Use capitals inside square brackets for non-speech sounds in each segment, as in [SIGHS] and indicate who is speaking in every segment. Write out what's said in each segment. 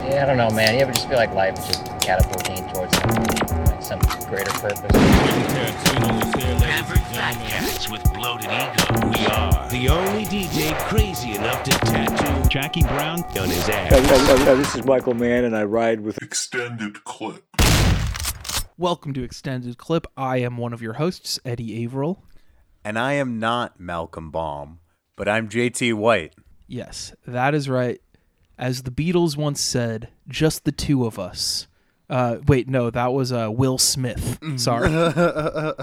Speaker 1: Yeah, I don't know, man. You ever just feel like life is just catapulting towards like some greater purpose?
Speaker 2: Average fat with bloated ego. We are the only DJ crazy enough to tattoo
Speaker 3: Jackie Brown.
Speaker 2: on his
Speaker 4: Yeah,
Speaker 2: ass.
Speaker 4: yeah, yeah, this is Michael Mann, and I ride with
Speaker 5: extended clip.
Speaker 6: Welcome to Extended Clip. I am one of your hosts, Eddie Averill.
Speaker 7: And I am not Malcolm Baum, but I'm JT White.
Speaker 6: Yes, that is right. As the Beatles once said, just the two of us. Uh, wait, no, that was uh, Will Smith. Sorry. [LAUGHS] uh,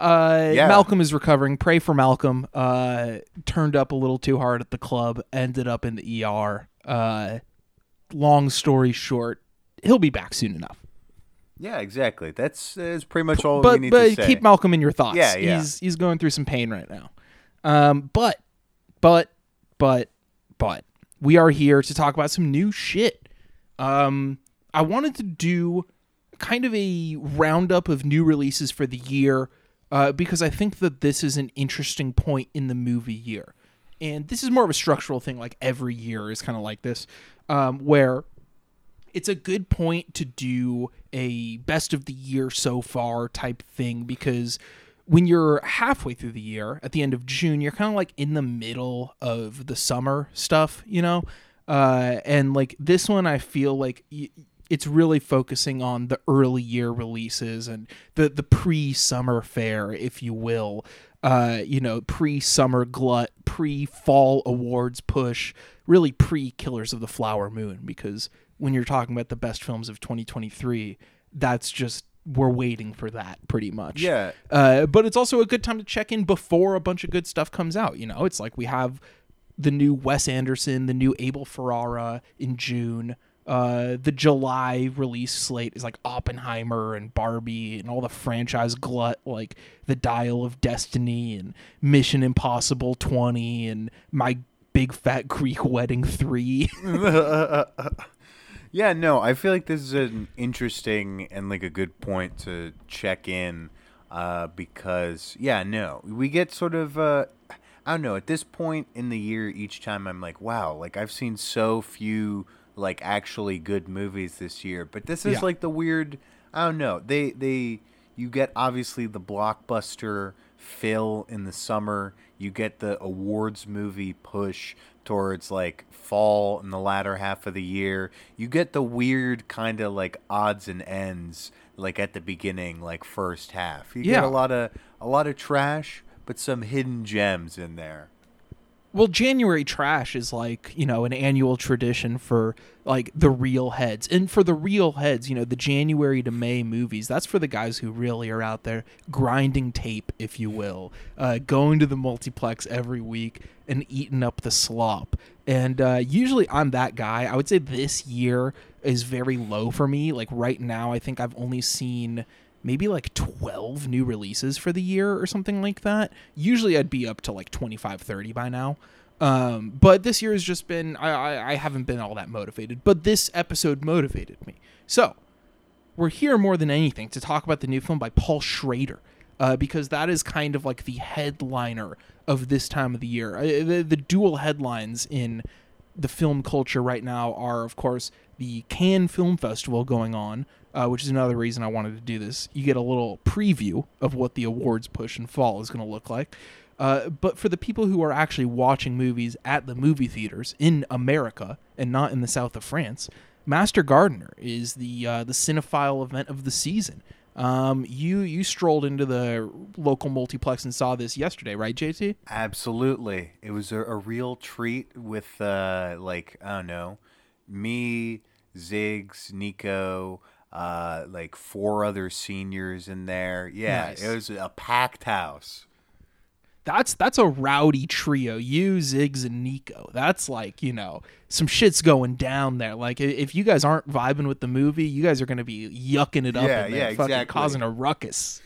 Speaker 7: Yeah.
Speaker 6: Malcolm is recovering. Pray for Malcolm. Uh, turned up a little too hard at the club. Ended up in the ER. Uh, long story short, he'll be back soon enough.
Speaker 7: Yeah, exactly. That's, that's pretty much all we need
Speaker 6: but
Speaker 7: to say.
Speaker 6: But keep Malcolm in your thoughts.
Speaker 7: Yeah, yeah.
Speaker 6: He's he's going through some pain right now. Um, but but but but we are here to talk about some new shit. Um, I wanted to do kind of a roundup of new releases for the year uh, because I think that this is an interesting point in the movie year. And this is more of a structural thing, like every year is kind of like this, um, where it's a good point to do a best of the year so far type thing because when you're halfway through the year at the end of June, you're kind of like in the middle of the summer stuff, you know? Uh, and like this one, I feel like y- it's really focusing on the early year releases and the, the pre summer fair, if you will. Uh, you know, pre summer glut, pre fall awards push, really pre Killers of the Flower Moon, because when you're talking about the best films of 2023, that's just we're waiting for that pretty much.
Speaker 7: Yeah.
Speaker 6: Uh, but it's also a good time to check in before a bunch of good stuff comes out. You know, it's like we have the new Wes Anderson, the new Abel Ferrara in June. Uh, the July release slate is like Oppenheimer and Barbie and all the franchise glut like The Dial of Destiny and Mission Impossible 20 and My Big Fat Greek Wedding 3. [LAUGHS] [LAUGHS]
Speaker 7: Yeah, no, I feel like this is an interesting and like a good point to check in uh, because, yeah, no, we get sort of, uh, I don't know, at this point in the year, each time I'm like, wow, like I've seen so few like actually good movies this year, but this is
Speaker 6: Yeah.
Speaker 7: like the weird, I don't know, they, they, you get obviously the blockbuster fill in the summer. You get the awards movie push towards like fall in the latter half of the year. You get the weird kind of like odds and ends like at the beginning, like first half. You get a lot of a lot of trash, but some hidden gems in there.
Speaker 6: Well, January trash is like, you know, an annual tradition for like the real heads. And for the real heads, you know, the January to May movies, that's for the guys who really are out there grinding tape, if you will, uh, going to the multiplex every week and eating up the slop. And uh, usually I'm that guy. I would say this year is very low for me. Like right now, I think I've only seen maybe like 12 new releases for the year or something like that. Usually I'd be up to like 25, 30 by now. Um, but this year has just been, I, I, I haven't been all that motivated, but this episode motivated me. So we're here more than anything to talk about the new film by Paul Schrader. Uh, because that is kind of like the headliner of this time of the year. Uh, the, the dual headlines in the film culture right now are, of course, the Cannes Film Festival going on, uh, which is another reason I wanted to do this. You get a little preview of what the awards push and fall is going to look like. Uh, but for the people who are actually watching movies at the movie theaters in America and not in the south of France, Master Gardener is the uh, the cinephile event of the season. Um, you you strolled into the local multiplex and saw this yesterday, right, JT?
Speaker 7: Absolutely. It was a, a real treat with uh like I don't know, me, Ziggs, Nico, uh like four other seniors in there. Yeah,
Speaker 6: Nice.
Speaker 7: it was a packed house.
Speaker 6: That's that's a rowdy trio. You, Ziggs, and Nico. That's like you know some shit's going down there. Like if you guys aren't vibing with the movie, you guys are gonna be yucking it up
Speaker 7: Yeah,
Speaker 6: there,
Speaker 7: yeah,
Speaker 6: fucking
Speaker 7: exactly.
Speaker 6: causing a ruckus.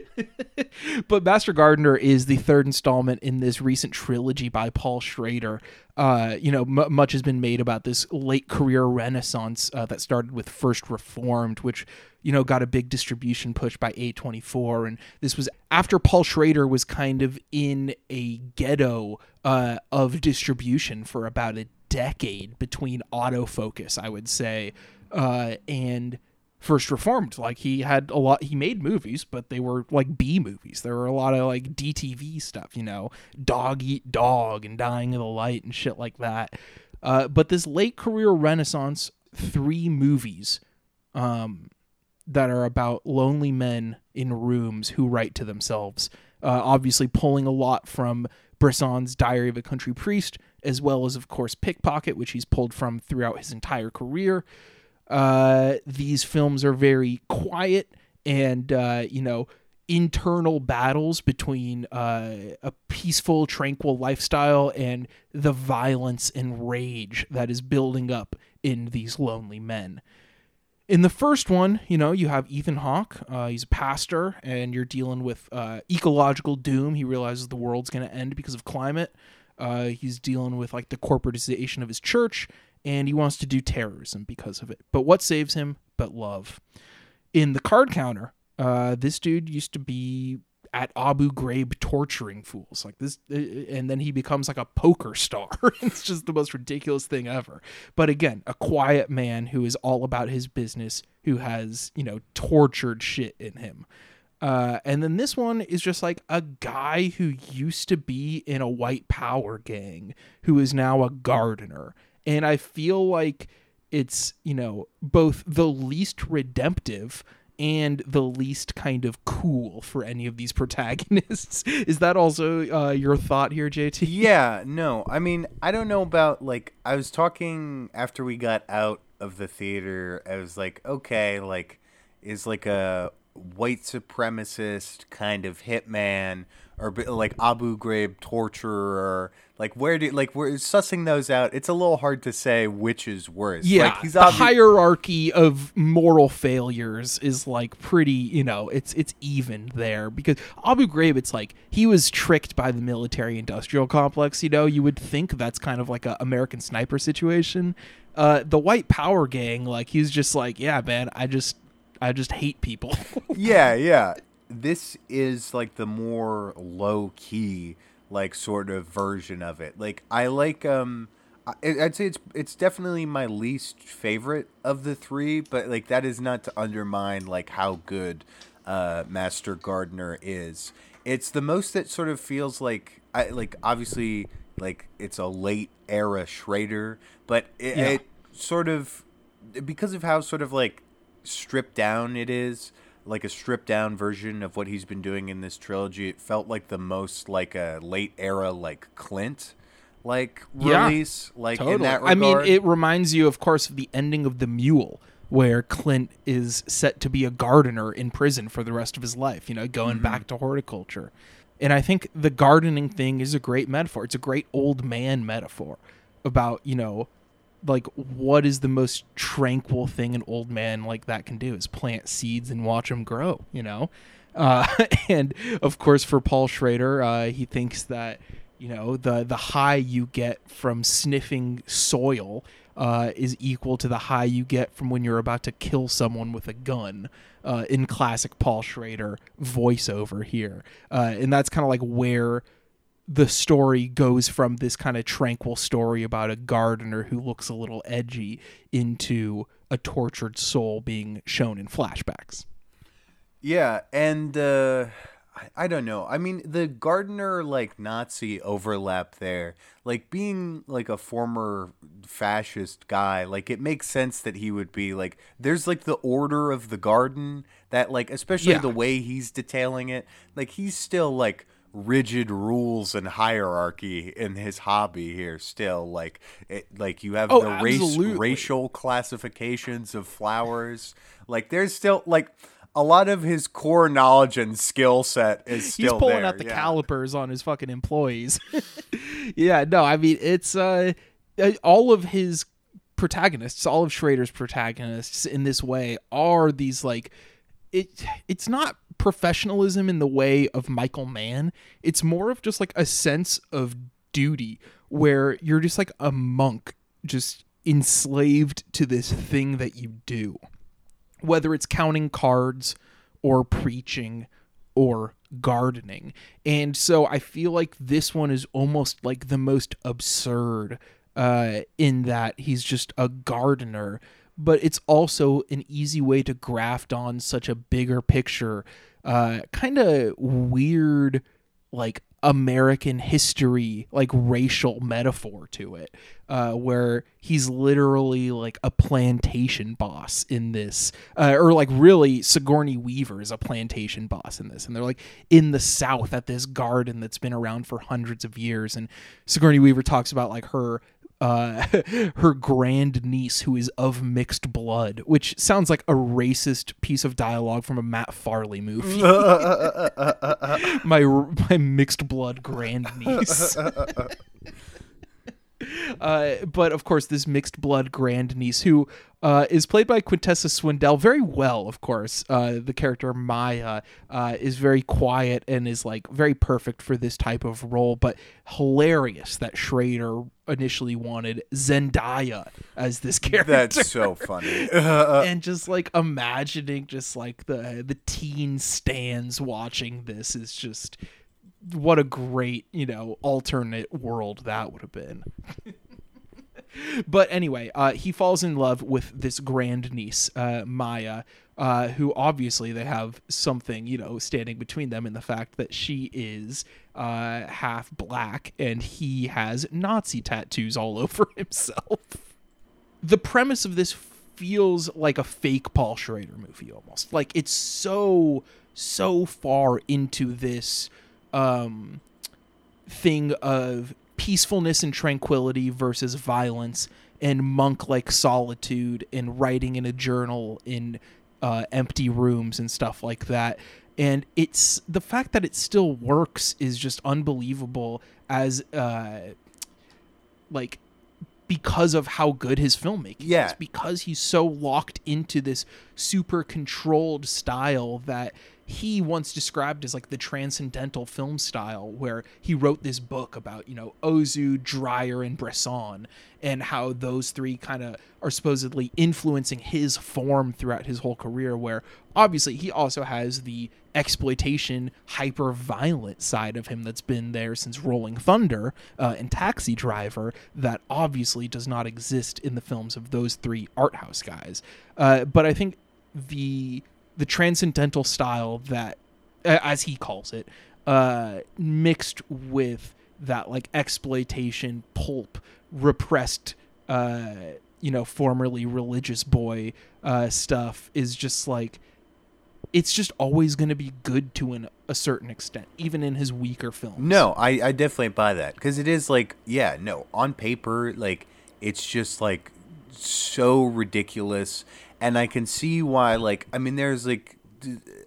Speaker 6: [LAUGHS] but Master Gardener is the third installment in this recent trilogy by Paul Schrader. Uh, you know, m- much has been made about this late career renaissance uh, that started with First Reformed, which you know got a big distribution push by A24, and this was after Paul Schrader was kind of in a ghetto uh, of distribution for about a decade between autofocus, I would say, uh, and First Reformed. Like he had a lot, he made movies, but they were like B movies. There were a lot of like DTV stuff, you know, dog eat dog and dying of the light and shit like that. Uh, but this late career renaissance, three movies um, that are about lonely men in rooms who write to themselves. Uh, obviously, pulling a lot from Bresson's Diary of a Country Priest, as well as, of course, Pickpocket, which he's pulled from throughout his entire career. Uh, these films are very quiet and, uh, you know, internal battles between uh, a peaceful, tranquil lifestyle and the violence and rage that is building up in these lonely men. In the first one, you know, you have Ethan Hawke. Uh, he's a pastor, and you're dealing with uh, ecological doom. He realizes the world's going to end because of climate. Uh, he's dealing with like the corporatization of his church, and he wants to do terrorism because of it. But what saves him but love? In the card counter, uh, this dude used to be at Abu Ghraib torturing fools like this, uh, and then he becomes like a poker star. [LAUGHS] it's just the most ridiculous thing ever. But again, a quiet man who is all about his business, who has you know tortured shit in him. Uh, and then this one is just like a guy who used to be in a white power gang who is now a gardener. And I feel like it's, you know, both the least redemptive and the least kind of cool for any of these [LAUGHS] protagonists. Is that also uh, your thought here, JT?
Speaker 7: Yeah, no. I mean, I don't know about like I was talking after we got out of the theater. I was like, okay, like is like a white supremacist kind of hitman or like Abu Ghraib torturer. Like where do like we're sussing those out? It's a little hard to say which is worse.
Speaker 6: Yeah,
Speaker 7: like, he's
Speaker 6: the
Speaker 7: obvi-
Speaker 6: hierarchy of moral failures is like pretty, you know, it's it's even there because Abu Ghraib, it's like he was tricked by the military-industrial complex. You know, you would think that's kind of like a American sniper situation. Uh, the White Power gang, like he's just like, yeah, man, I just I just hate people. [LAUGHS]
Speaker 7: yeah, yeah. This is like the more low key, like sort of version of it. Like I like um, I'd say it's it's definitely my least favorite of the three, but like that is not to undermine like how good uh, Master Gardener is. It's the most that sort of feels like I like obviously like it's a late era Schrader, but it,
Speaker 6: Yeah.
Speaker 7: it sort of because of how sort of like stripped down it is like a stripped down version of what he's been doing in this trilogy it felt like the most like a late era like clint like
Speaker 6: Yeah,
Speaker 7: release like in
Speaker 6: Totally.
Speaker 7: that
Speaker 6: I mean, it reminds you, of course, of the ending of The Mule, where Clint is set to be a gardener in prison for the rest of his life, you know, going
Speaker 7: Mm-hmm.
Speaker 6: back to horticulture. And I think the gardening thing is a great metaphor. It's a great old man metaphor about, you know, like what is the most tranquil thing an old man like that can do is plant seeds and watch them grow, you know? Uh, [LAUGHS] and of course, for Paul Schrader, uh, he thinks that you know the the high you get from sniffing soil uh, is equal to the high you get from when you're about to kill someone with a gun. Uh, in classic Paul Schrader voiceover here, uh, and that's kind of like where the story goes from this kind of tranquil story about a gardener who looks a little edgy into a tortured soul being shown in flashbacks.
Speaker 7: Yeah, and uh, I, don't know. I mean, the gardener like Nazi overlap there, like being like a former fascist guy, like it makes sense that he would be like. There's like the order of the garden that like, especially
Speaker 6: Yeah.
Speaker 7: the way he's detailing it, like he's still like rigid rules and hierarchy in his hobby here still like it, like you have
Speaker 6: Oh,
Speaker 7: the race racial classifications of flowers like there's still like a lot of his core knowledge and skill set is still
Speaker 6: He's pulling
Speaker 7: there,
Speaker 6: out the
Speaker 7: yeah.
Speaker 6: calipers on his fucking employees. [LAUGHS] yeah, no, I mean it's uh uh, all of his protagonists, all of Schrader's protagonists in this way are these like it it's not professionalism in the way of Michael Mann. It's more of just like a sense of duty where you're just like a monk just enslaved to this thing that you do whether it's counting cards or preaching or gardening. And so I feel like this one is almost like the most absurd uh, in that he's just a gardener, but it's also an easy way to graft on such a bigger picture, uh, kind of weird, like American history, like racial metaphor to it, uh, where he's literally like a plantation boss in this, uh, or like really Sigourney Weaver is a plantation boss in this, and they're like in the South at this garden that's been around for hundreds of years, and Sigourney Weaver talks about like her uh, [LAUGHS] her grand niece who is of mixed blood, which sounds like a racist piece of dialogue from a Matt Farley movie. [LAUGHS] [LAUGHS] my my mixed blood grand niece. Uh, but of course, this mixed blood grand niece, who uh, is played by Quintessa Swindell very well, of course. Uh, the character Maya uh, is very quiet and is like very perfect for this type of role, but hilarious that Schrader initially wanted Zendaya as this character.
Speaker 7: That's so funny. [LAUGHS] [LAUGHS]
Speaker 6: and just like imagining just like the the teen stands watching this is just what a great you know alternate world that would have been [LAUGHS] but anyway uh, he falls in love with this grand niece uh, maya uh, who obviously they have something you know standing between them in the fact that she is uh, half black and he has nazi tattoos all [LAUGHS] over himself the premise of this feels like a fake Paul Schrader movie almost. Like it's so so far into this um thing of peacefulness and tranquility versus violence and monk like solitude and writing in a journal in uh, empty rooms and stuff like that and it's the fact that it still works is just unbelievable as uh like because of how good his filmmaking
Speaker 7: Yeah.
Speaker 6: is because he's so locked into this super controlled style that he once described as like the transcendental film style where he wrote this book about you know ozu dreyer and bresson and how those three kind of are supposedly influencing his form throughout his whole career where obviously he also has the exploitation hyper violent side of him that's been there since rolling thunder uh, and taxi driver that obviously does not exist in the films of those three art house guys. Uh, but i think the the transcendental style that as he calls it uh, mixed with that like exploitation pulp repressed uh, you know formerly religious boy uh, stuff is just like it's just always going to be good to an, a certain extent even in his weaker films.
Speaker 7: No, I, I definitely buy that because it is like, yeah, no, on paper, like it's just like so ridiculous, and I can see why. Like, I mean, there's like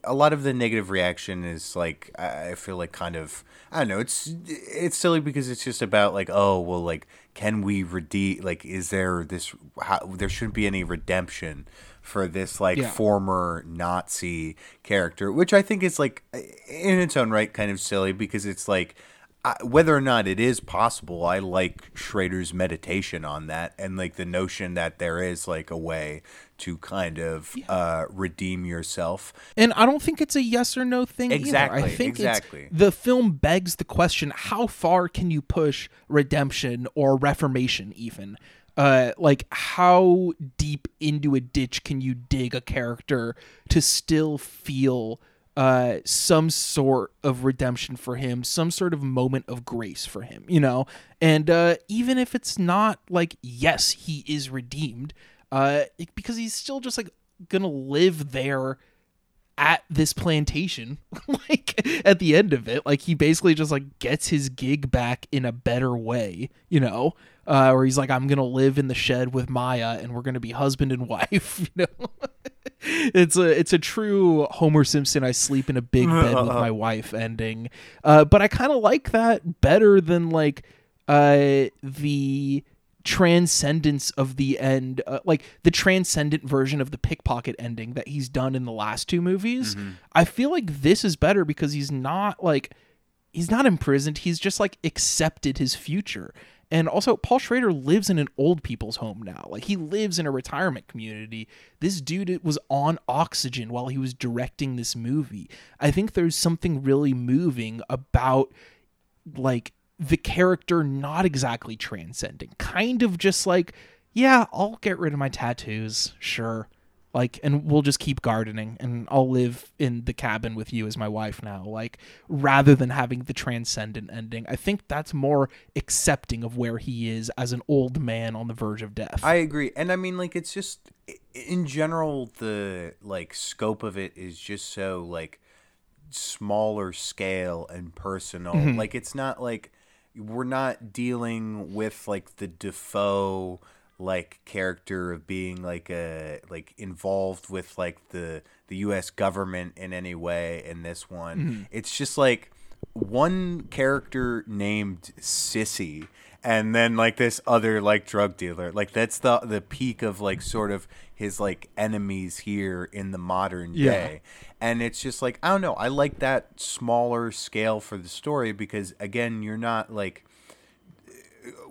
Speaker 7: a lot of the negative reaction is like I feel like kind of I don't know. It's it's silly because it's just about like oh well like can we redeem like is there this how there shouldn't be any redemption for this like
Speaker 6: Yeah.
Speaker 7: former Nazi character, which I think is like in its own right kind of silly because it's like I, whether or not it is possible, I like Schrader's meditation on that and like the notion that there is like a way to kind of uh, redeem yourself.
Speaker 6: And I don't think it's a yes or no thing. either.
Speaker 7: Exactly,
Speaker 6: I think
Speaker 7: exactly.
Speaker 6: It's, the film begs the question: How far can you push redemption or reformation? Even uh, like how deep into a ditch can you dig a character to still feel uh, some sort of redemption for him, some sort of moment of grace for him, you know? And uh, even if it's not like, yes, he is redeemed, uh, because he's still just like gonna live there at this plantation [LAUGHS] like at the end of it like he basically just like gets his gig back in a better way you know uh where he's like i'm gonna live in the shed with maya and we're gonna be husband and [LAUGHS] wife [LAUGHS] you know? It's a it's a true homer simpson i sleep in a big bed with my [LAUGHS] wife ending. Uh but i kind of like that better than like uh the transcendence of the end uh, like the transcendent version of the pickpocket ending that he's done in the last two movies. I feel like this is better because he's not like he's not imprisoned. He's just like accepted his future and also paul schrader lives in an old people's home now. Like he lives in a retirement community. This dude was on oxygen while he was directing this movie. I think there's something really moving about like the character not exactly transcending, kind of just like, yeah, I'll get rid of my tattoos, sure. Like, and we'll just keep gardening, and I'll live in the cabin with you as my wife now. Like, rather than having the transcendent ending, I think that's more accepting of where he is as an old man on the verge of death.
Speaker 7: I agree, and I mean, like, it's just in general the like scope of it is just so like smaller scale and personal. Mm-hmm. Like, it's not like we're not dealing with like the Defoe like character of being like a like involved with like the the U.S. government in any way in this one. Mm-hmm. It's just like one character named Sissy and then like this other like drug dealer like that's the the peak of like sort of his like enemies here in the modern
Speaker 6: Yeah.
Speaker 7: day and it's just like i don't know i like that smaller scale for the story because again you're not like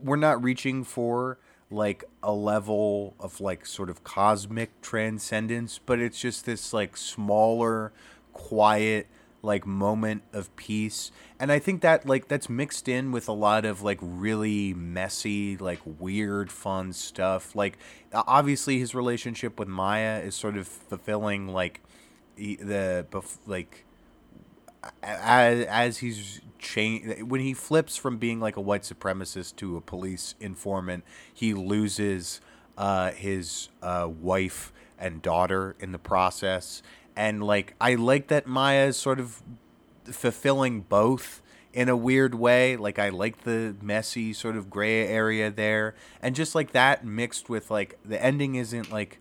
Speaker 7: we're not reaching for like a level of like sort of cosmic transcendence, but it's just this like smaller, quiet like moment of peace. And I think that like that's mixed in with a lot of like really messy, like weird fun stuff. Like obviously his relationship with Maya is sort of fulfilling like the like as, as he's change when he flips from being like a white supremacist to a police informant, he loses uh, his uh, wife and daughter in the process. And like I like that Maya is sort of fulfilling both in a weird way. Like I like the messy sort of gray area there, and just like that mixed with like the ending isn't like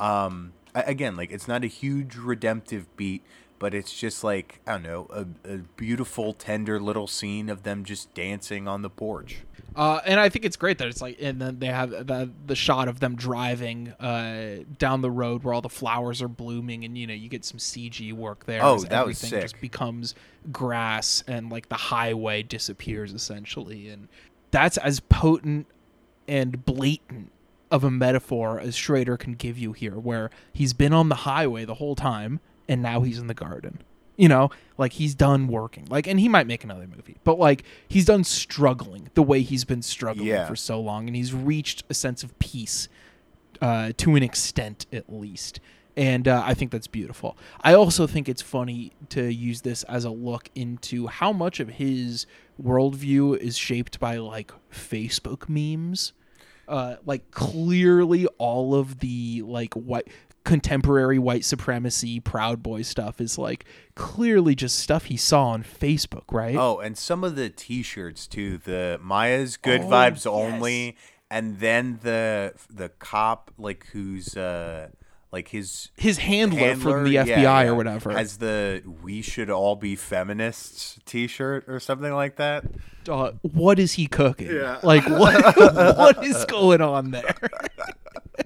Speaker 7: um again like it's not a huge redemptive beat but it's just like i don't know a, a beautiful tender little scene of them just dancing on the porch
Speaker 6: Uh, and I think it's great that it's like, and then they have the the shot of them driving uh, down the road where all the flowers are blooming, and you know you get some CG work there.
Speaker 7: Oh, that was
Speaker 6: everything Just becomes grass, and like the highway disappears essentially, and that's as potent and blatant of a metaphor as Schrader can give you here, where he's been on the highway the whole time, and now he's in the garden. You know, like he's done working. Like, and he might make another movie, but like he's done struggling the way he's been struggling
Speaker 7: Yeah.
Speaker 6: for so long, and he's reached a sense of peace uh, to an extent, at least. And uh, I think that's beautiful. I also think it's funny to use this as a look into how much of his worldview is shaped by like Facebook memes. Uh, like clearly, all of the like white contemporary white supremacy proud boy stuff is like clearly just stuff he saw on Facebook, right?
Speaker 7: oh and some of the t-shirts too the maya's good
Speaker 6: Oh,
Speaker 7: vibes
Speaker 6: yes.
Speaker 7: only and then the the cop like who's uh like his
Speaker 6: His handler,
Speaker 7: handler,
Speaker 6: from the FBI
Speaker 7: yeah, yeah,
Speaker 6: or whatever.
Speaker 7: has the "We should all be feminists" T-shirt or something like that.
Speaker 6: uh, what is he cooking? Yeah. Like what [LAUGHS] what is going on there? [LAUGHS]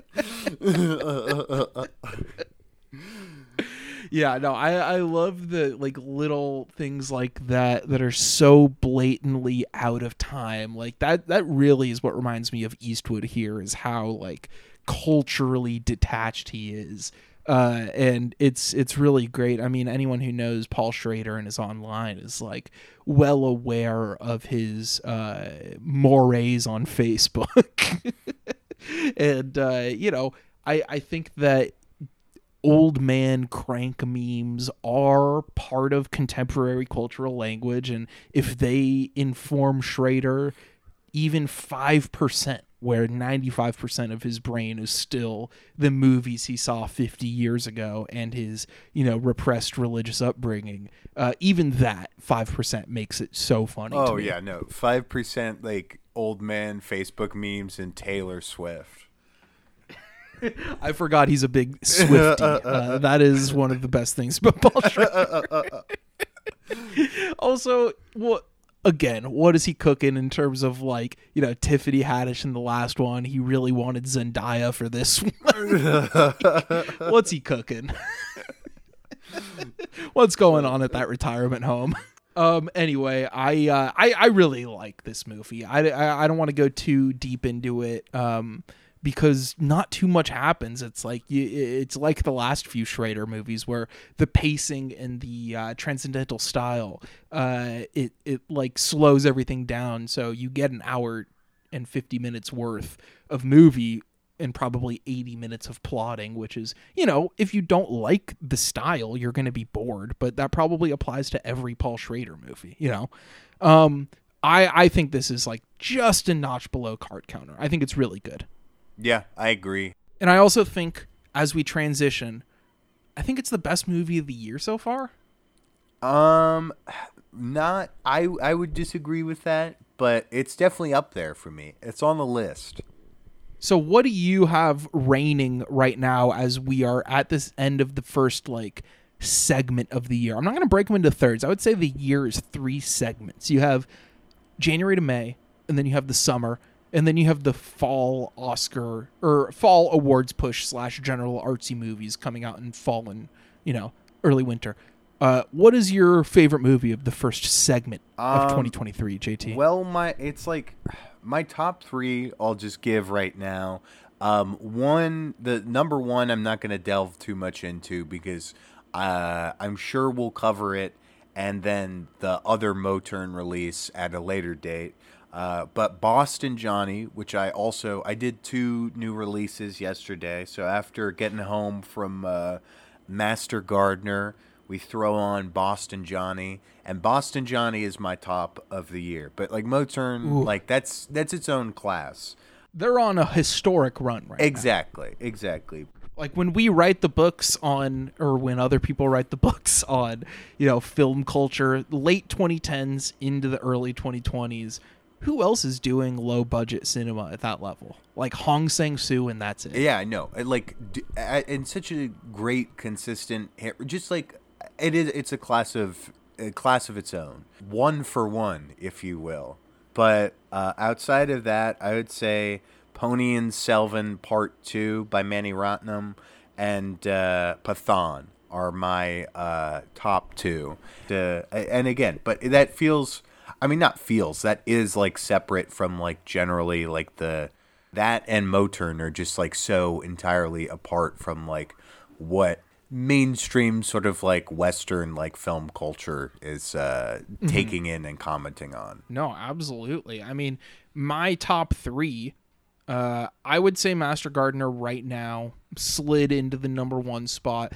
Speaker 6: yeah, no, I I love the like little things like that that are so blatantly out of time. Like that that really is what reminds me of Eastwood here is how like culturally detached he is. Uh, and it's it's really great. I mean, anyone who knows Paul Schrader and is online is like well aware of his uh, mores on Facebook. [LAUGHS] [LAUGHS] and uh, you know, I I think that old man crank memes are part of contemporary cultural language. And if they inform Schrader even 5% where 95% of his brain is still the movies he saw 50 years ago and his you know repressed religious upbringing uh, even that 5% makes it so funny to
Speaker 7: Oh yeah, no, five percent like old man Facebook memes and Taylor Swift.
Speaker 6: I forgot he's a big Swifty. [LAUGHS] uh, that is one of the best things about Paul [LAUGHS] Schrader. also, what again? What is he cooking in terms of like you know Tiffany Haddish in the last one? He really wanted Zendaya for this [LAUGHS] one. What's he cooking? What's going on at that retirement home? Um. Anyway, I uh, I I really like this movie. I I, I don't want to go too deep into it. Um. because not too much happens. It's like it's like the last few Schrader movies where the pacing and the uh, transcendental style, uh, it it like slows everything down. So you get an hour and fifty minutes worth of movie and probably 80 minutes of plotting, which is, you know, if you don't like the style, you're going to be bored, but that probably applies to every Paul Schrader movie, you know. Um I I think this is like just a notch below card counter. I think it's really good.
Speaker 7: Yeah, I agree.
Speaker 6: And I also think as we transition, I think it's the best movie of the year so far.
Speaker 7: Um, not I. I would disagree with that, but it's definitely up there for me. It's on the list.
Speaker 6: So what do you have reigning right now as we are at this end of the first like segment of the year? I'm not going to break them into thirds. I would say the year is three segments. You have January to May, and then you have the summer, and then you have the fall Oscar or fall awards push slash general artsy movies coming out in fall and you know early winter. Uh, what is your favorite movie of the first segment of
Speaker 7: Um,
Speaker 6: 2023, JT?
Speaker 7: Well, my it's like my top three. I'll just give right now. Um, one, the number one, I'm not going to delve too much into because uh, I'm sure we'll cover it, and then the other Motern release at a later date. Uh, but Boston Johnny, which I also I did two new releases yesterday. So after getting home from uh, Master Gardener, we throw on Boston Johnny, and Boston Johnny is my top of the year. But like Motern, like that's that's its own class.
Speaker 6: They're on a historic run right now.
Speaker 7: Exactly, exactly.
Speaker 6: like when we write the books on or when other people write the [LAUGHS] books on you know film culture late 2010s into the early 2020s who else is doing low budget cinema at that level like hong sang soo and that's it
Speaker 7: Yeah, I know. Like, and such a great, consistent, just like it is. It's a class of a class of its own, one for one, if you will. But uh, outside of that, I would say Ponniyin Selvan Part Two by Mani Ratnam and uh, Pathaan are my uh, top two. Uh, and again, but that feels. I mean, not feels. That is like separate from like generally like the that and Motern are just like so entirely apart from like what mainstream sort of like Western like film culture is uh, taking in and commenting on.
Speaker 6: no absolutely. I mean my top three uh, i would say master gardener right now slid into the number one spot.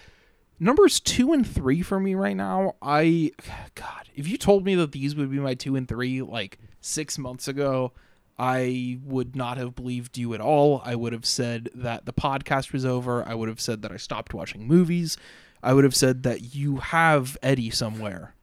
Speaker 6: Numbers two and three for me right now i [SIGHS] god if you told me that these would be my two and three like six months ago i would not have believed you at all i would have said that the podcast was over i would have said that i stopped watching movies i would have said that you have eddie somewhere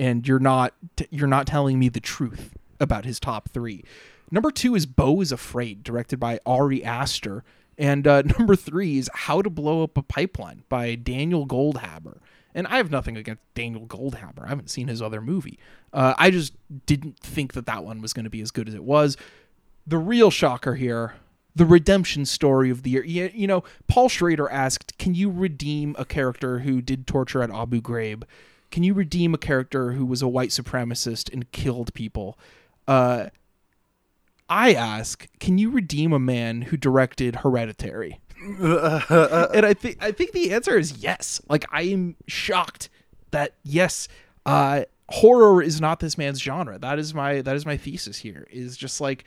Speaker 6: and you're not you're not telling me the truth about his top three. Number two is Beau is Afraid, directed by Ari Aster, and uh, [LAUGHS] number three is How to Blow Up a Pipeline by Daniel Goldhaber. And I have nothing against Daniel Goldhaber. I haven't seen his other movie. Uh, I just didn't think that that one was going to be as good as it was. The real shocker here the redemption story of the year. You, you know, Paul Schrader asked, "Can you redeem a character who did torture at Abu Ghraib? Can you redeem a character who was a white supremacist and killed people?" Uh, I ask, "Can you redeem a man who directed Hereditary?" [LAUGHS] and I think I think the answer is yes. Like I am shocked that yes, uh, horror is not this man's genre. That is my that is my thesis here. Is just like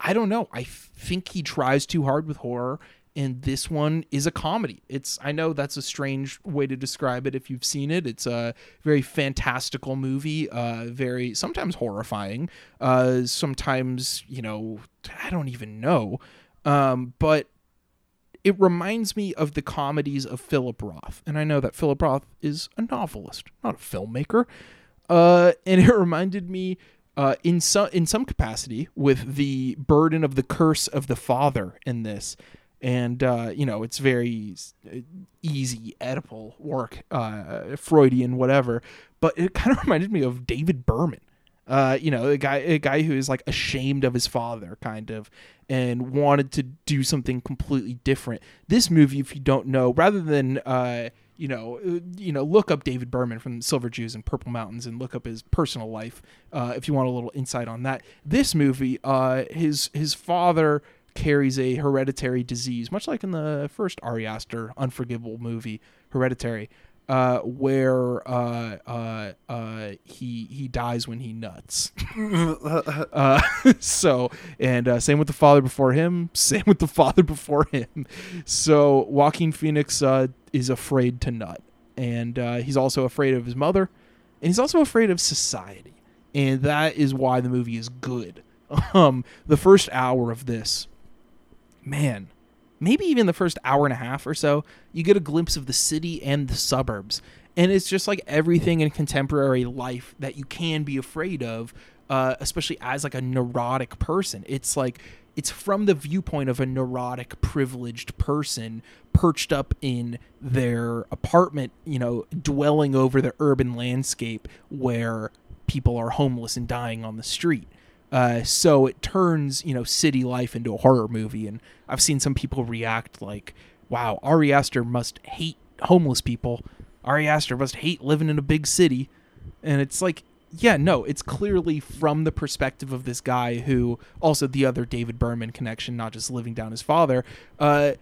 Speaker 6: I don't know. I think he tries too hard with horror, and this one is a comedy. It's I know that's a strange way to describe it if you've seen it. It's a very fantastical movie, uh, very sometimes horrifying, uh, sometimes you know I don't even know, um, but it reminds me of the comedies of Philip Roth. And I know that Philip Roth is a novelist, not a filmmaker. Uh, and [LAUGHS] it reminded me uh, in some in some capacity with the burden of the curse of the father in this. And uh, you know, it's very easy Oedipal work, uh, Freudian, whatever. But it kind of [LAUGHS] reminded me of David Berman uh, you know, a guy a guy who is like ashamed of his father, kind of, and wanted to do something completely different. This movie, if you don't know, rather than uh, you know, uh, you know, look up David Berman from Silver Jews and Purple Mountains and look up his personal life uh, if you want a little insight on that. This movie, uh, his his father carries a hereditary disease, much like in the first Ari Aster Unforgivable movie, Hereditary, uh, where uh, uh, uh, he he dies when he nuts. [LAUGHS] uh, [LAUGHS] so and uh, same with the father before him, [LAUGHS] same with the father before him. So Joaquin Phoenix uh, is afraid to nut, and uh, he's also afraid of his mother, and he's also afraid of society, and that is why the movie is good. Um, the first hour of this, man, maybe even the first hour and a half or so, you get a glimpse of the city and the suburbs. And it's just like everything in contemporary life that you can be afraid of, uh, especially as like a neurotic person. It's like it's from the viewpoint of a neurotic, privileged person perched up in their apartment, you know, dwelling over the urban landscape where people are homeless and dying on the street. Uh, so it turns you know city life into a horror movie, and I've seen some people react like, "Wow, Ari Aster must hate homeless people. Ari Aster must hate living in a big city," and it's like, yeah, no, it's clearly from the perspective of this guy who also the other David Berman connection, not just living down his father. Uh,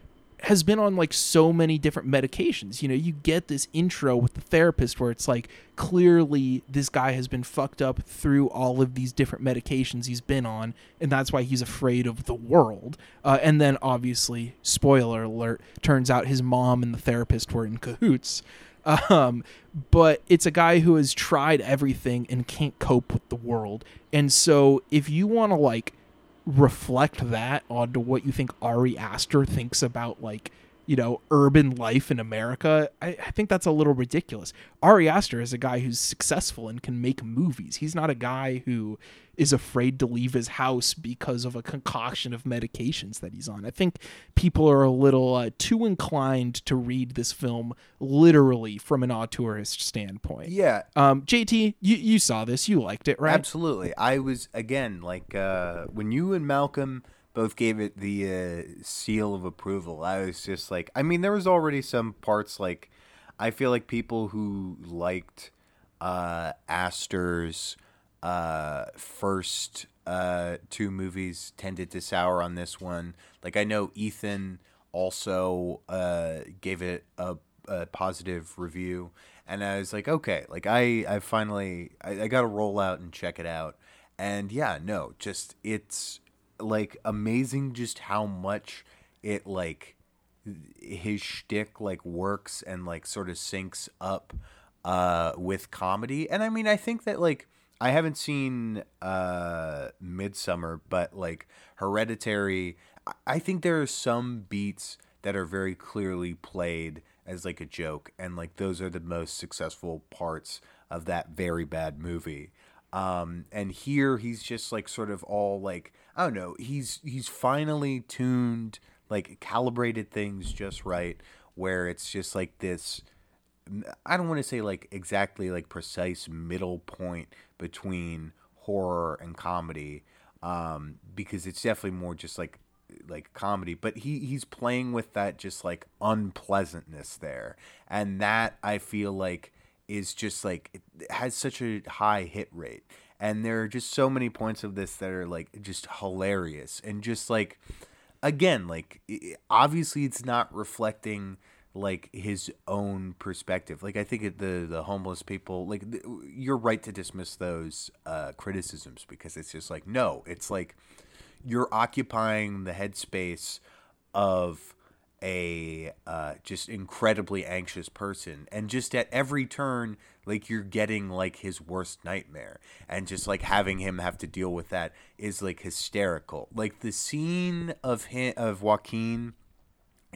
Speaker 6: has been on like so many different medications. You know, you get this intro with the therapist where it's like clearly this guy has been fucked up through all of these different medications he's been on, and that's why he's afraid of the world. Uh, and then obviously, spoiler alert, turns out his mom and the therapist were in cahoots. Um, but it's a guy who has tried everything and can't cope with the world. And so if you want to like reflect that onto what you think Ari Aster thinks about like you know urban life in America, I, I think that's a little ridiculous. Ari Aster is a guy who's successful and can make movies. He's not a guy who is afraid to leave his house because of a concoction of medications that he's on. I think people are a little uh, too inclined to read this film literally from an auteurist standpoint.
Speaker 7: Yeah,
Speaker 6: Um, JT, you, you saw this. You liked it, right?
Speaker 7: Absolutely. I was again like uh, when you and Malcolm both gave it the uh, seal of approval. I was just like, I mean, there was already some parts like I feel like people who liked uh, Aster's uh, first uh, two movies tended to sour on this one. Like I know Ethan also uh, gave it a, a positive review, and I was like, okay, like I I finally I, I got to roll out and check it out. And yeah, no, just it's like amazing just how much it like his shtick like works and like sort of syncs up uh with comedy. And I mean I think that like I haven't seen uh Midsommar, but like Hereditary I- think there are some beats that are very clearly played as like a joke and like those are the most successful parts of that very bad movie um and here he's just like sort of all like i don't know he's he's finally tuned like calibrated things just right where it's just like this i don't want to say like exactly like precise middle point between horror and comedy um because it's definitely more just like like comedy but he he's playing with that just like unpleasantness there and that i feel like is just like has such a high hit rate and there are just so many points of this that are like just hilarious and just like again like obviously it's not reflecting like his own perspective. Like i think the the homeless people like th- you're right to dismiss those uh criticisms because it's just like no it's like you're occupying the headspace of a uh, just incredibly anxious person. And just at every turn like you're getting like his worst nightmare. And just like having him have to deal with that is like hysterical. Like the scene of him of joaquin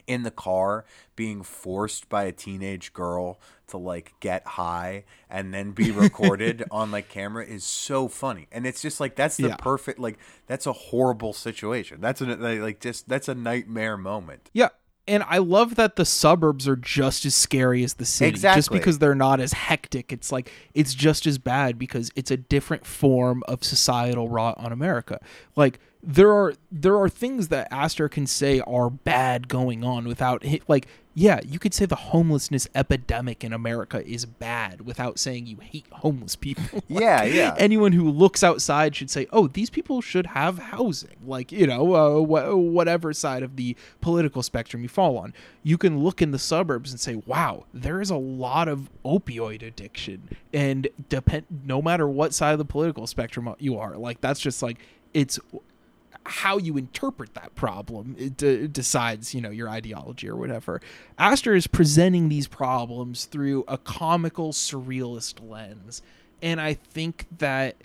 Speaker 7: in the car being forced by a teenage girl to like get high and then be [LAUGHS] recorded on like camera is so funny. And it's just like that's the
Speaker 6: Yeah.
Speaker 7: perfect like that's a horrible situation. That's a like like, just that's a nightmare moment.
Speaker 6: Yeah. And I love that the suburbs are just as scary as the city. Just because they're not as hectic. It's like it's just as bad because it's a different form of societal rot on America. Like there are there are things that Aster can say are bad going on without like yeah, you could say the homelessness epidemic in America is bad without saying you hate homeless people. [LAUGHS] Like,
Speaker 7: Yeah, yeah.
Speaker 6: Anyone who looks outside should say, "Oh, these people should have housing." Like you know, uh, wh- whatever side of the political spectrum you fall on, you can look in the suburbs and say, "Wow, there is a lot of opioid addiction," and depend no matter what side of the political spectrum you are, like that's just like it's how you interpret that problem it de- decides you know your ideology or whatever. Aster is presenting these problems through a comical surrealist lens. And i think that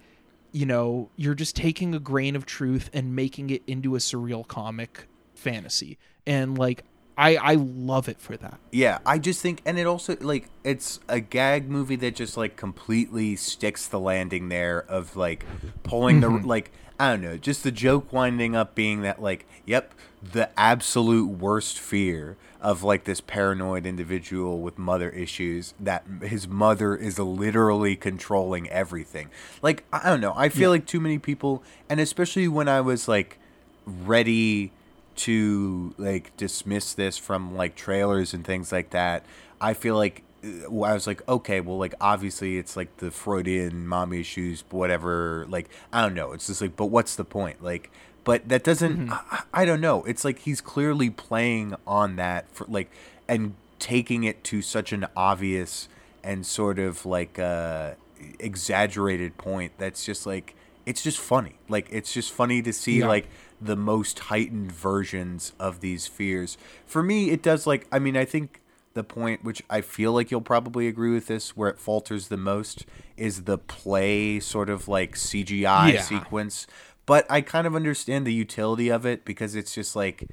Speaker 6: you know you're just taking a grain of truth and making it into a surreal comic fantasy. And like i i love it for that.
Speaker 7: Yeah, I just think, and it also like it's a gag movie that just like completely sticks the landing there of like pulling the mm-hmm. like I don't know, just the joke winding up being that like, yep, the absolute worst fear of like this paranoid individual with mother issues that his mother is literally controlling everything. Like I don't know, I feel like too many people, and especially when I was like ready to like dismiss this from like trailers and things like that. I feel like I was like, okay, well, like obviously it's like the Freudian mommy issues, whatever. Like I don't know. It's just like, but what's the point? Like, but that doesn't. I, I don't know. It's like he's clearly playing on that for like, and taking it to such an obvious and sort of like uh exaggerated point that's just like it's just funny like it's just funny to see
Speaker 6: Yeah.
Speaker 7: like the most heightened versions of these fears for me it does like i mean i think the point which i feel like you'll probably agree with this where it falters the most is the play sort of like cgi
Speaker 6: Yeah.
Speaker 7: sequence but i kind of understand the utility of it because it's just like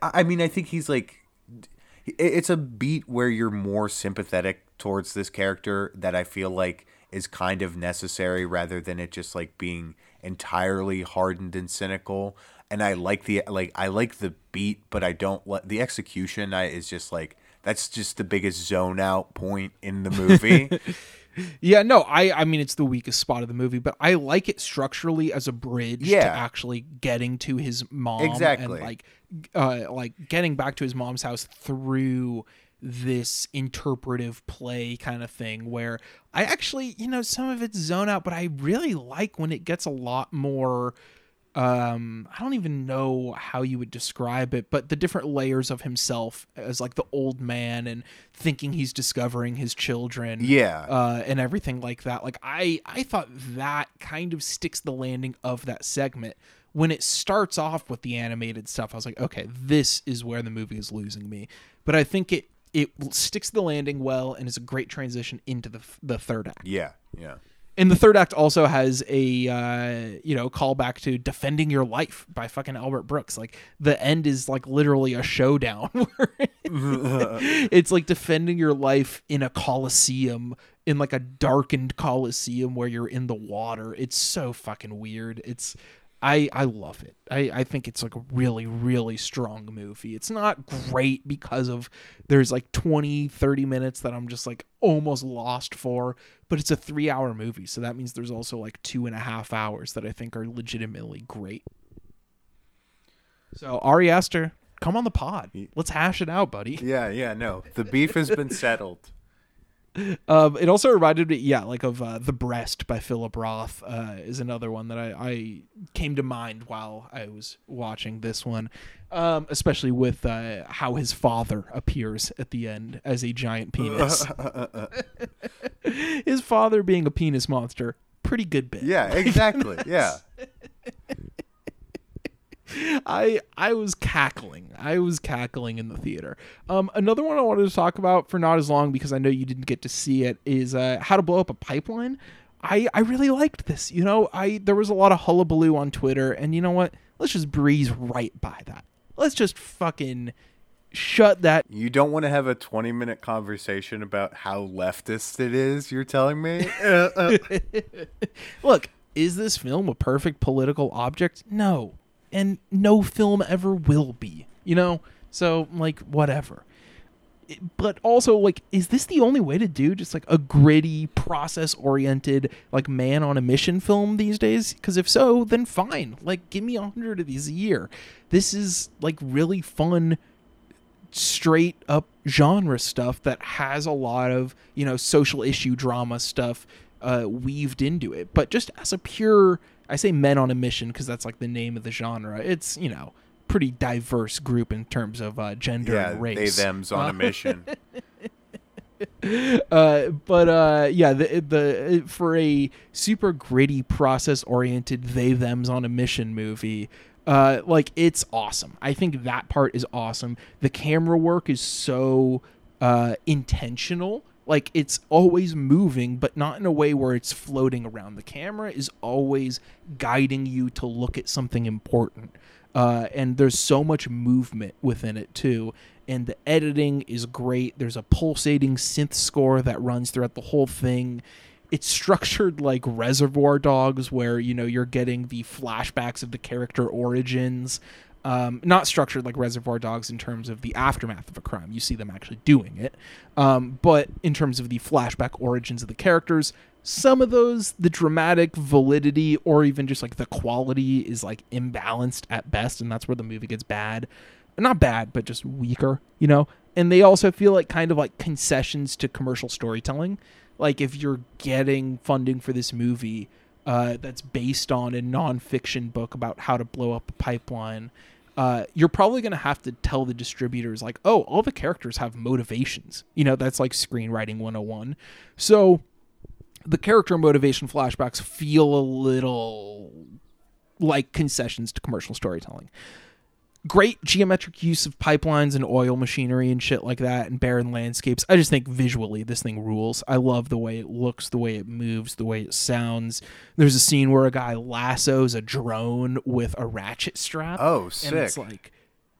Speaker 7: i I mean i think he's like it's a beat where you're more sympathetic towards this character that I feel like is kind of necessary rather than it just like being entirely hardened and cynical. And I like the like I like the beat, but I don't like the execution. I is just like that's just the biggest zone out point in the movie. [LAUGHS]
Speaker 6: Yeah, no, I I mean it's the weakest spot of the movie, but I like it structurally as a bridge to actually getting to his mom
Speaker 7: Exactly.
Speaker 6: and like uh like getting back to his mom's house through this interpretive play kind of thing where I actually, you know, some of it's zone out, but I really like when it gets a lot more um i don't even know how you would describe it but the different layers of himself as like the old man and thinking he's discovering his children
Speaker 7: Yeah.
Speaker 6: uh and everything like that like i i thought that kind of sticks the landing of that segment when it starts off with the animated stuff i was like okay this is where the movie is losing me but i think it it sticks the landing well and is a great transition into the the third act
Speaker 7: yeah, yeah.
Speaker 6: And the third act also has a uh, you know callback to "Defending Your Life" by fucking Albert Brooks. Like the end is like literally a showdown. [LAUGHS] [LAUGHS] It's like defending your life in a coliseum, in like a darkened coliseum where you're in the water. It's so fucking weird. It's I I love it. I I think it's like a really really strong movie. It's not great because of there's like 20 30 minutes that I'm just like almost lost for, but it's a three hour movie, so that means there's also like two and a half hours that I think are legitimately great. So Ari Aster, come on the pod. Let's hash it out, buddy.
Speaker 7: Yeah, yeah, no. The beef has been settled.
Speaker 6: Um, it also reminded me, yeah, like of uh, The Breast by Philip Roth uh, is another one that I, I came to mind while I was watching this one, um, especially with uh, how his father appears at the end as a giant penis. [LAUGHS] [LAUGHS] his father being a penis monster, pretty good bit.
Speaker 7: Yeah, exactly. [LAUGHS] Yeah.
Speaker 6: I I was cackling. I was cackling in the theater. Um, another one I wanted to talk about for not as long because I know you didn't get to see it is uh, how to blow up a pipeline. I I really liked this. You know, I there was a lot of hullabaloo on Twitter, and you know what? Let's just breeze right by that. Let's just fucking shut that.
Speaker 7: You don't want to have a 20 minute conversation about how leftist it is, you're telling me? [LAUGHS] Uh, uh. [LAUGHS]
Speaker 6: Look, is this film a perfect political object? No. And no film ever will be. You know? So, like, whatever. but also like is this the only way to do just like a gritty process oriented like man on a mission film these days because if so then fine like give me a hundred of these a year this is like really fun straight up genre stuff that has a lot of you know social issue drama stuff uh, weaved into it but just as a pure i say men on a mission because that's like the name of the genre it's you know pretty diverse group in terms of uh, gender
Speaker 7: Yeah,
Speaker 6: and race
Speaker 7: they them's on a mission. [LAUGHS]
Speaker 6: uh, but uh, yeah, the the for a super gritty, process oriented, they them's on a mission movie. Uh, like it's awesome. I think that part is awesome. The camera work is so uh, intentional. Like it's always moving, but not in a way where it's floating around. The camera is always guiding you to look at something important. Uh, and there's so much movement within it too and the editing is great there's a pulsating synth score that runs throughout the whole thing it's structured [LAUGHS] like reservoir dogs where you know you're getting the flashbacks of the character origins um, not structured like reservoir dogs in terms of the aftermath of a crime. You see them actually doing it. Um, but in terms of the flashback origins of the characters some of those the dramatic validity or even just like the quality is like imbalanced at best and that's where the movie gets bad. Not bad but just weaker you know? And they also feel like kind of like concessions to commercial storytelling. Like if you're getting funding for this movie uh, that's based on a nonfiction book about how to blow up a pipeline uh, you're probably going to have to tell the distributors like oh all the characters have motivations you know that's like screenwriting 101 so the character motivation flashbacks feel a little like concessions to commercial storytelling. Great geometric use of pipelines and oil machinery and shit like that and barren landscapes. I just think visually this thing rules. I love the way it looks, the way it moves, the way it sounds. There's a scene where a guy lassos a drone with a ratchet strap.
Speaker 7: Oh, sick.
Speaker 6: And it's like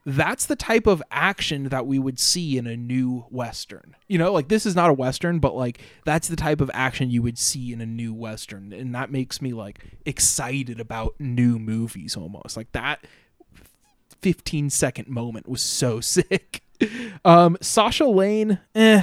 Speaker 6: that's the type of action that we would see in a new western. You know, like this is not a western, but like that's the type of action you would see in a new western, and that makes me like excited about new movies almost. Like that 15 second moment was so [LAUGHS] sick. Um Sasha Lane, eh,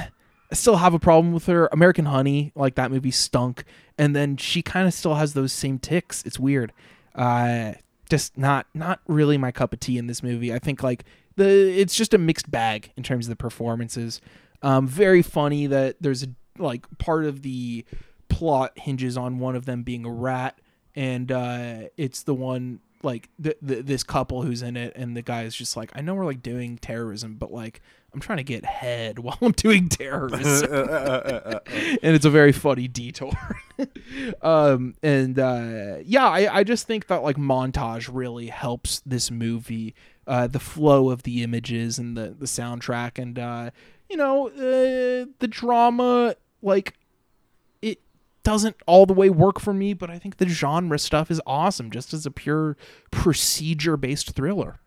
Speaker 6: I still have a problem with her. American Honey, like that movie stunk, and then she kind of still has those same ticks. It's weird. Uh just not not really my cup of tea in this movie. I think like the it's just a mixed bag in terms of the performances. Um, very funny that there's a like part of the plot hinges on one of them being a rat, and uh, it's the one like th- th- this couple who's in it, and the guy is just like, I know we're like doing terrorism, but like I'm trying to get head [LAUGHS] while I'm doing terrorism [LAUGHS] [LAUGHS] and it's a very funny detour. um, and uh, yeah, I, I just think that like montage really helps this movie. Uh, the flow of the images and the the soundtrack, and uh, you know uh, the drama, like doesn't all the way work for me, but I think the genre stuff is awesome, just as a pure procedure based thriller.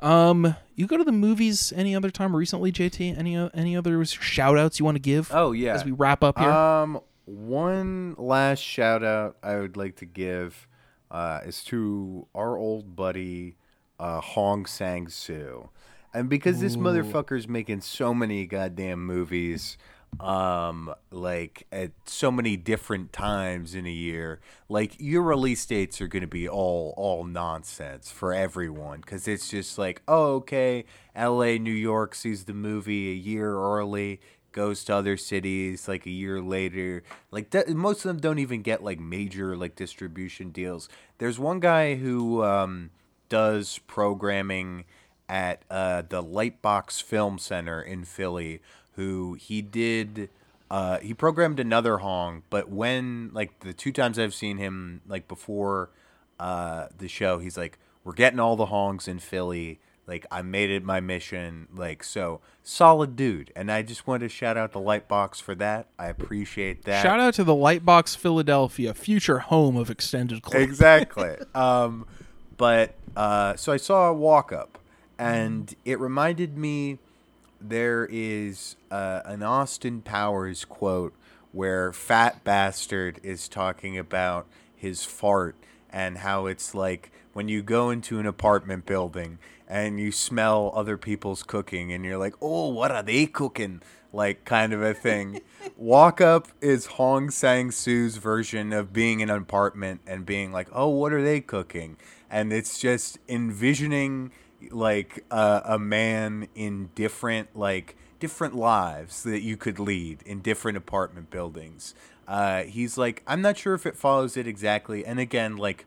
Speaker 6: Um, you go to the movies any other time recently, JT? Any any other shout outs you want to give?
Speaker 7: Oh, yeah.
Speaker 6: As we wrap up here.
Speaker 7: Um, one last shout out I would like to give uh, is to our old buddy uh, Hong Sang Soo, and because this motherfucker's making so many goddamn movies, um, like at so many different times in a year, like your release dates are gonna be all all nonsense for everyone because it's just like, oh, okay, L.A., New York sees the movie a year early goes to other cities like a year later. Like most of them don't even get like major like distribution deals. There's one guy who um, does programming at uh, the Lightbox Film Center in Philly. Who he did. Uh, he programmed another Hong, but when like the two times I've seen him like before uh, the show, he's like, "We're getting all the Hongs in Philly." Like I made it my mission. Like so, solid dude. And I just want to shout out the Lightbox for that. I appreciate that.
Speaker 6: Shout out to the Lightbox Philadelphia, future home of extended clip.
Speaker 7: exactly. [LAUGHS] um, but uh, so I saw a walk up, and it reminded me there is uh, an Austin Powers quote where Fat Bastard is talking about his fart and how it's like when you go into an apartment building and you smell other people's cooking and you're like, oh, what are they cooking? Like, kind of a thing. [LAUGHS] Walk Up is Hong Sang Soo's version of being in an apartment and being like, oh, what are they cooking? And it's just envisioning like a, a man in different like different lives that you could lead in different apartment buildings. Uh, he's like, I'm not sure if it follows it exactly. And again, like,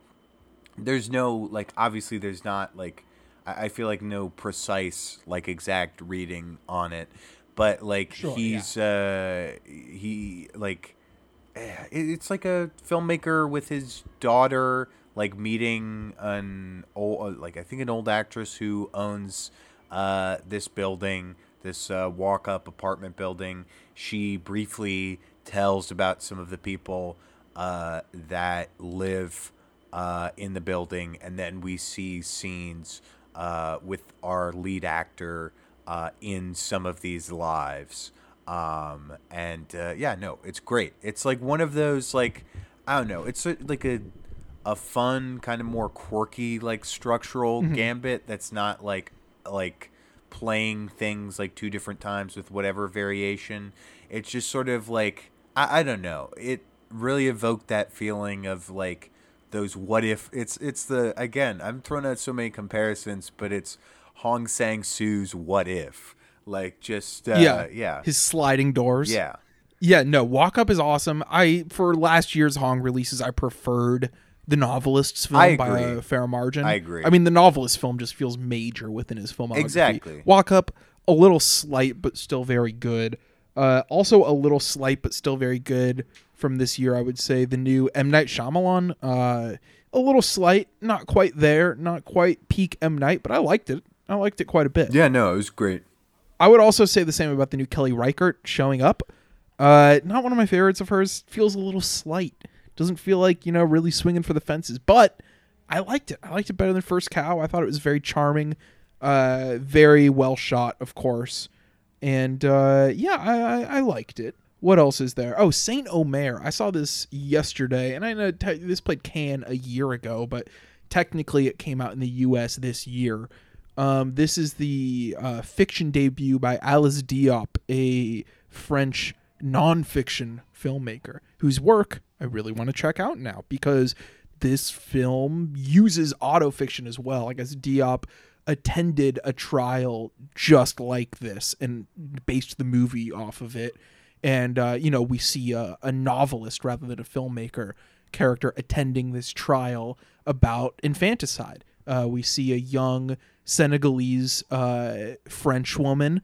Speaker 7: there's no like obviously there's not like I, I feel like no precise like exact reading on it, but like
Speaker 6: Sure,
Speaker 7: he's uh he like eh, it's like a filmmaker with his daughter like meeting an old like I think an old actress who owns uh this building this uh, walk up apartment building. She briefly tells about some of the people uh, that live uh, in the building and then we see scenes uh, with our lead actor uh, in some of these lives. Um, and uh, yeah no it's great. It's like one of those like i don't know it's like a a fun kind of more quirky like structural gambit that's not like like playing things like two different times with whatever variation. It's just sort of like i, I don't know. It really evoked that feeling of like those what if it's it's the again i'm throwing out so many comparisons but it's hong sang soo's what if. Like just uh,
Speaker 6: yeah,
Speaker 7: yeah.
Speaker 6: His sliding doors.
Speaker 7: yeah.
Speaker 6: Yeah, no, Walk Up is awesome. I for last year's Hong releases, I preferred the novelist's film
Speaker 7: I
Speaker 6: by a fair margin.
Speaker 7: I agree.
Speaker 6: I mean, the novelist film just feels major within his filmography.
Speaker 7: Exactly.
Speaker 6: Walk Up, a little slight but still very good. Uh, also a little slight but still very good from this year. I would say the new M Night Shyamalan. Uh, a little slight, not quite there, not quite peak M Night, but I liked it. I liked it quite a bit.
Speaker 7: yeah no it was great
Speaker 6: I would also say the same about the new Kelly Reichardt showing up. Uh, not one of my favorites of hers. Feels a little slight. Doesn't feel like you know really swinging for the fences. But I liked it. I liked it better than First Cow. I thought it was very charming, uh, very well shot, of course, and uh, yeah, I, I, I liked it. What else is there? Oh, Saint Omer. I saw this yesterday, and I know te- this played Cannes a year ago, but technically it came out in the U.S. this year. Um, this is the uh, fiction debut by Alice Diop, a French nonfiction filmmaker whose work I really want to check out now because this film uses autofiction as well. I guess Diop attended a trial just like this and based the movie off of it. And, uh, you know, we see a, a novelist rather than a filmmaker character attending this trial about infanticide. Uh, we see a young Senegalese uh, French woman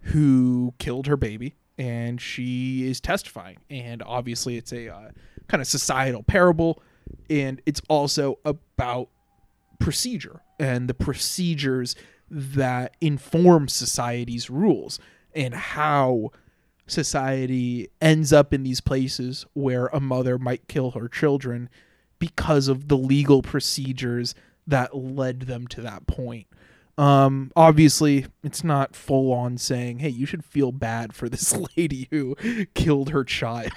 Speaker 6: who killed her baby, and she is testifying. And obviously, it's a uh, kind of societal parable, and it's also about procedure and the procedures that inform society's rules and how society ends up in these places where a mother might kill her children because of the legal procedures that led them to that point. Um, obviously, it's not full on saying, "Hey, you should feel bad for this [LAUGHS] lady who killed her child."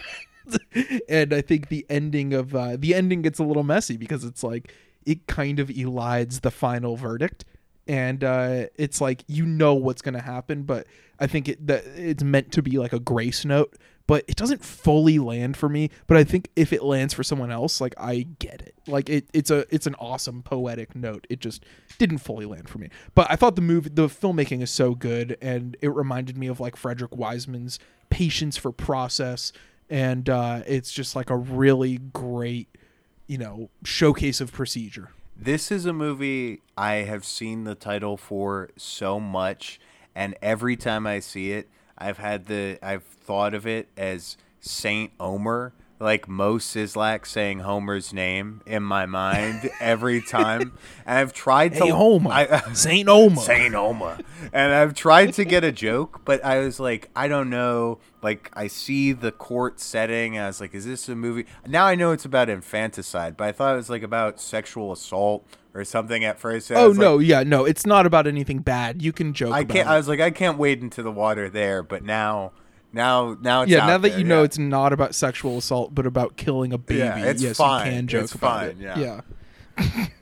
Speaker 6: [LAUGHS] and I think the ending of uh, the ending gets a little messy because it's like it kind of elides the final verdict, and uh, it's like you know what's gonna happen, but I think it that it's meant to be like a grace note, but it doesn't fully land for me. But I think if it lands for someone else, like I get it. Like it, it's a it's an awesome poetic note. It just didn't fully land for me. But I thought the movie, the filmmaking is so good, and it reminded me of like Frederick Wiseman's patience for process, and uh, it's just like a really great, you know, showcase of procedure.
Speaker 7: This is a movie I have seen the title for so much, and every time I see it, I've had the I've thought of it as Saint Omer, like Moe Szyslak saying Homer's name in my mind every [LAUGHS] time. And I've tried to
Speaker 6: Hey, Homer,
Speaker 7: I, [LAUGHS]
Speaker 6: Saint Omer.
Speaker 7: Saint Omer. And I've tried to get a joke, but I was like, I don't know. Like, I see the court setting, and I was like, is this a movie? Now I know it's about infanticide, but I thought it was like about sexual assault or something at first.
Speaker 6: Oh no,
Speaker 7: like,
Speaker 6: yeah, no, it's not about anything bad. You can joke.
Speaker 7: I can't.
Speaker 6: it.
Speaker 7: I was like, I can't wade into the water there, but now, now, now it's
Speaker 6: yeah, now that
Speaker 7: there,
Speaker 6: you know it's not about sexual assault, but about killing a baby,
Speaker 7: Yeah, it's
Speaker 6: yes,
Speaker 7: fine.
Speaker 6: you can joke
Speaker 7: It's
Speaker 6: about
Speaker 7: fine,
Speaker 6: it.
Speaker 7: yeah.
Speaker 6: yeah. [LAUGHS]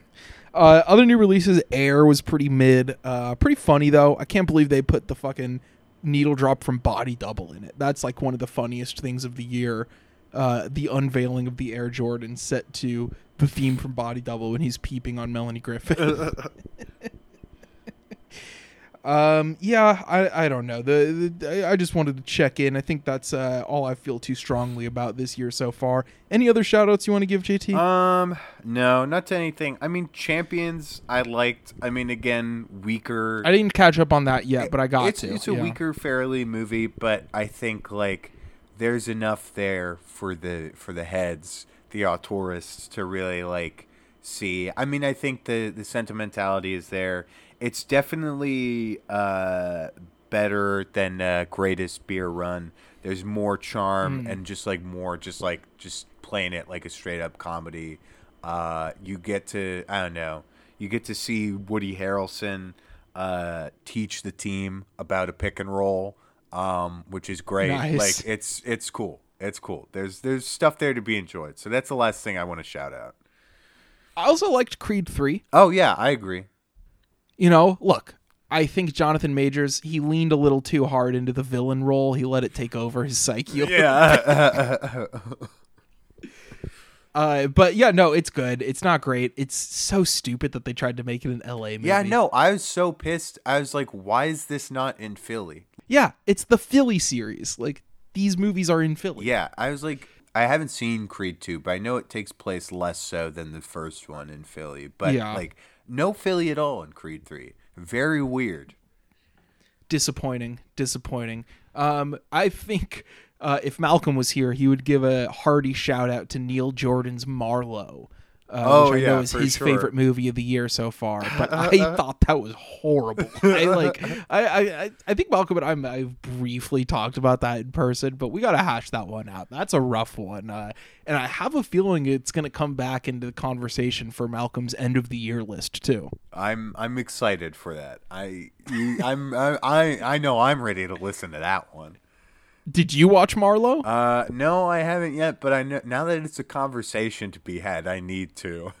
Speaker 6: Uh, other new releases, Air was pretty mid. Uh, pretty funny though. I can't believe they put the fucking needle drop from Body Double in it. That's like one of the funniest things of the year. Uh, the unveiling of the Air Jordan set to the theme from Body Double when he's peeping on Melanie Griffith. [LAUGHS] um, yeah, I, I don't know. The, the I just wanted to check in. I think that's uh, all I feel too strongly about this year so far. Any other shout outs you want to give, JT?
Speaker 7: Um, no, not to anything. I mean, Champions, I liked. I mean, again, weaker.
Speaker 6: I didn't catch up on that yet, but I got
Speaker 7: it's,
Speaker 6: to.
Speaker 7: It's a
Speaker 6: yeah.
Speaker 7: weaker, fairly movie, but I think like there's enough there for the for the heads, the auteurists, to really like see. I mean, I think the the sentimentality is there. It's definitely uh, better than uh, Greatest Beer Run. There's more charm and just like more, just like just playing it like a straight up comedy. Uh, you get to I don't know. You get to see Woody Harrelson uh, teach the team about a pick and roll, um, which is great.
Speaker 6: Nice.
Speaker 7: Like it's it's cool. It's cool. There's there's stuff there to be enjoyed. So that's the last thing I want to shout out.
Speaker 6: I also liked Creed 3.
Speaker 7: Oh yeah, I agree.
Speaker 6: You know, look, I think Jonathan Majors, he leaned a little too hard into the villain role. He let it take over his psyche.
Speaker 7: Yeah. [LAUGHS]
Speaker 6: Uh, but yeah, no, it's good. It's not great. It's so stupid that they tried to make it an LA movie.
Speaker 7: yeah, no, I was so pissed. I was like, why is this not in Philly?
Speaker 6: Yeah, it's the Philly series. Like these movies are in Philly.
Speaker 7: Yeah, I was like, I haven't seen Creed 2, but I know it takes place less so than the first one in Philly. But
Speaker 6: Yeah.
Speaker 7: like, no Philly at all in Creed 3. Very weird.
Speaker 6: Disappointing. Disappointing. Um, I think uh, if Malcolm was here, he would give a hearty shout out to Neil Jordan's Marlowe. Uh,
Speaker 7: Oh,
Speaker 6: which I know
Speaker 7: yeah,
Speaker 6: is his
Speaker 7: sure.
Speaker 6: favorite movie of the year so far, [LAUGHS] but I thought that was horrible. [LAUGHS] I like, I, I, I- think Malcolm and I, I briefly talked about that in person, but we got to hash that one out. That's a rough one, uh, and I have a feeling it's going to come back into the conversation for Malcolm's end of the year list too.
Speaker 7: I'm I'm excited for that. I you, I'm I I know I'm ready to listen to that one.
Speaker 6: Did you watch Marlowe?
Speaker 7: Uh, no, I haven't yet, but I know now that it's a conversation to be had, I need to.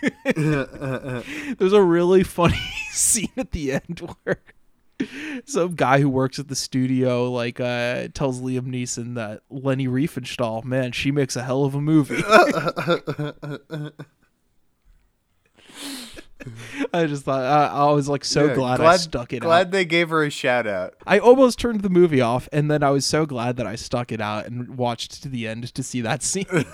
Speaker 7: [LAUGHS]
Speaker 6: There's a really funny [LAUGHS] scene at the end where some guy who works at the studio like uh tells Liam Neeson that Leni Riefenstahl, man, she makes a hell of a movie. [LAUGHS] I just thought I, I was like so
Speaker 7: Yeah,
Speaker 6: glad, I stuck it out.
Speaker 7: Glad
Speaker 6: out.
Speaker 7: they gave her a shout out.
Speaker 6: I almost turned the movie off, and then I was so glad that I stuck it out and watched to the end to see that [LAUGHS] scene. [LAUGHS]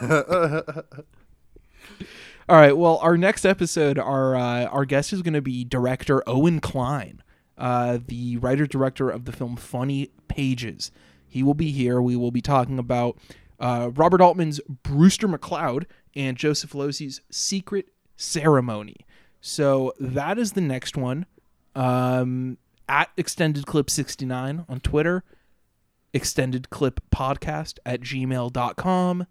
Speaker 6: All right. Well, our next episode, our uh, our guest is going to be director Owen Kline, uh, the writer director of the film Funny Pages. He will be here. We will be talking about uh, Robert Altman's Brewster McCloud and Joseph Losey's Secret Ceremony. So that is the next one. Um, at Extended Clip 69 on Twitter, Extended Clip Podcast at gmail.com.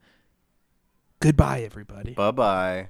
Speaker 6: Goodbye, everybody.
Speaker 7: Bye bye.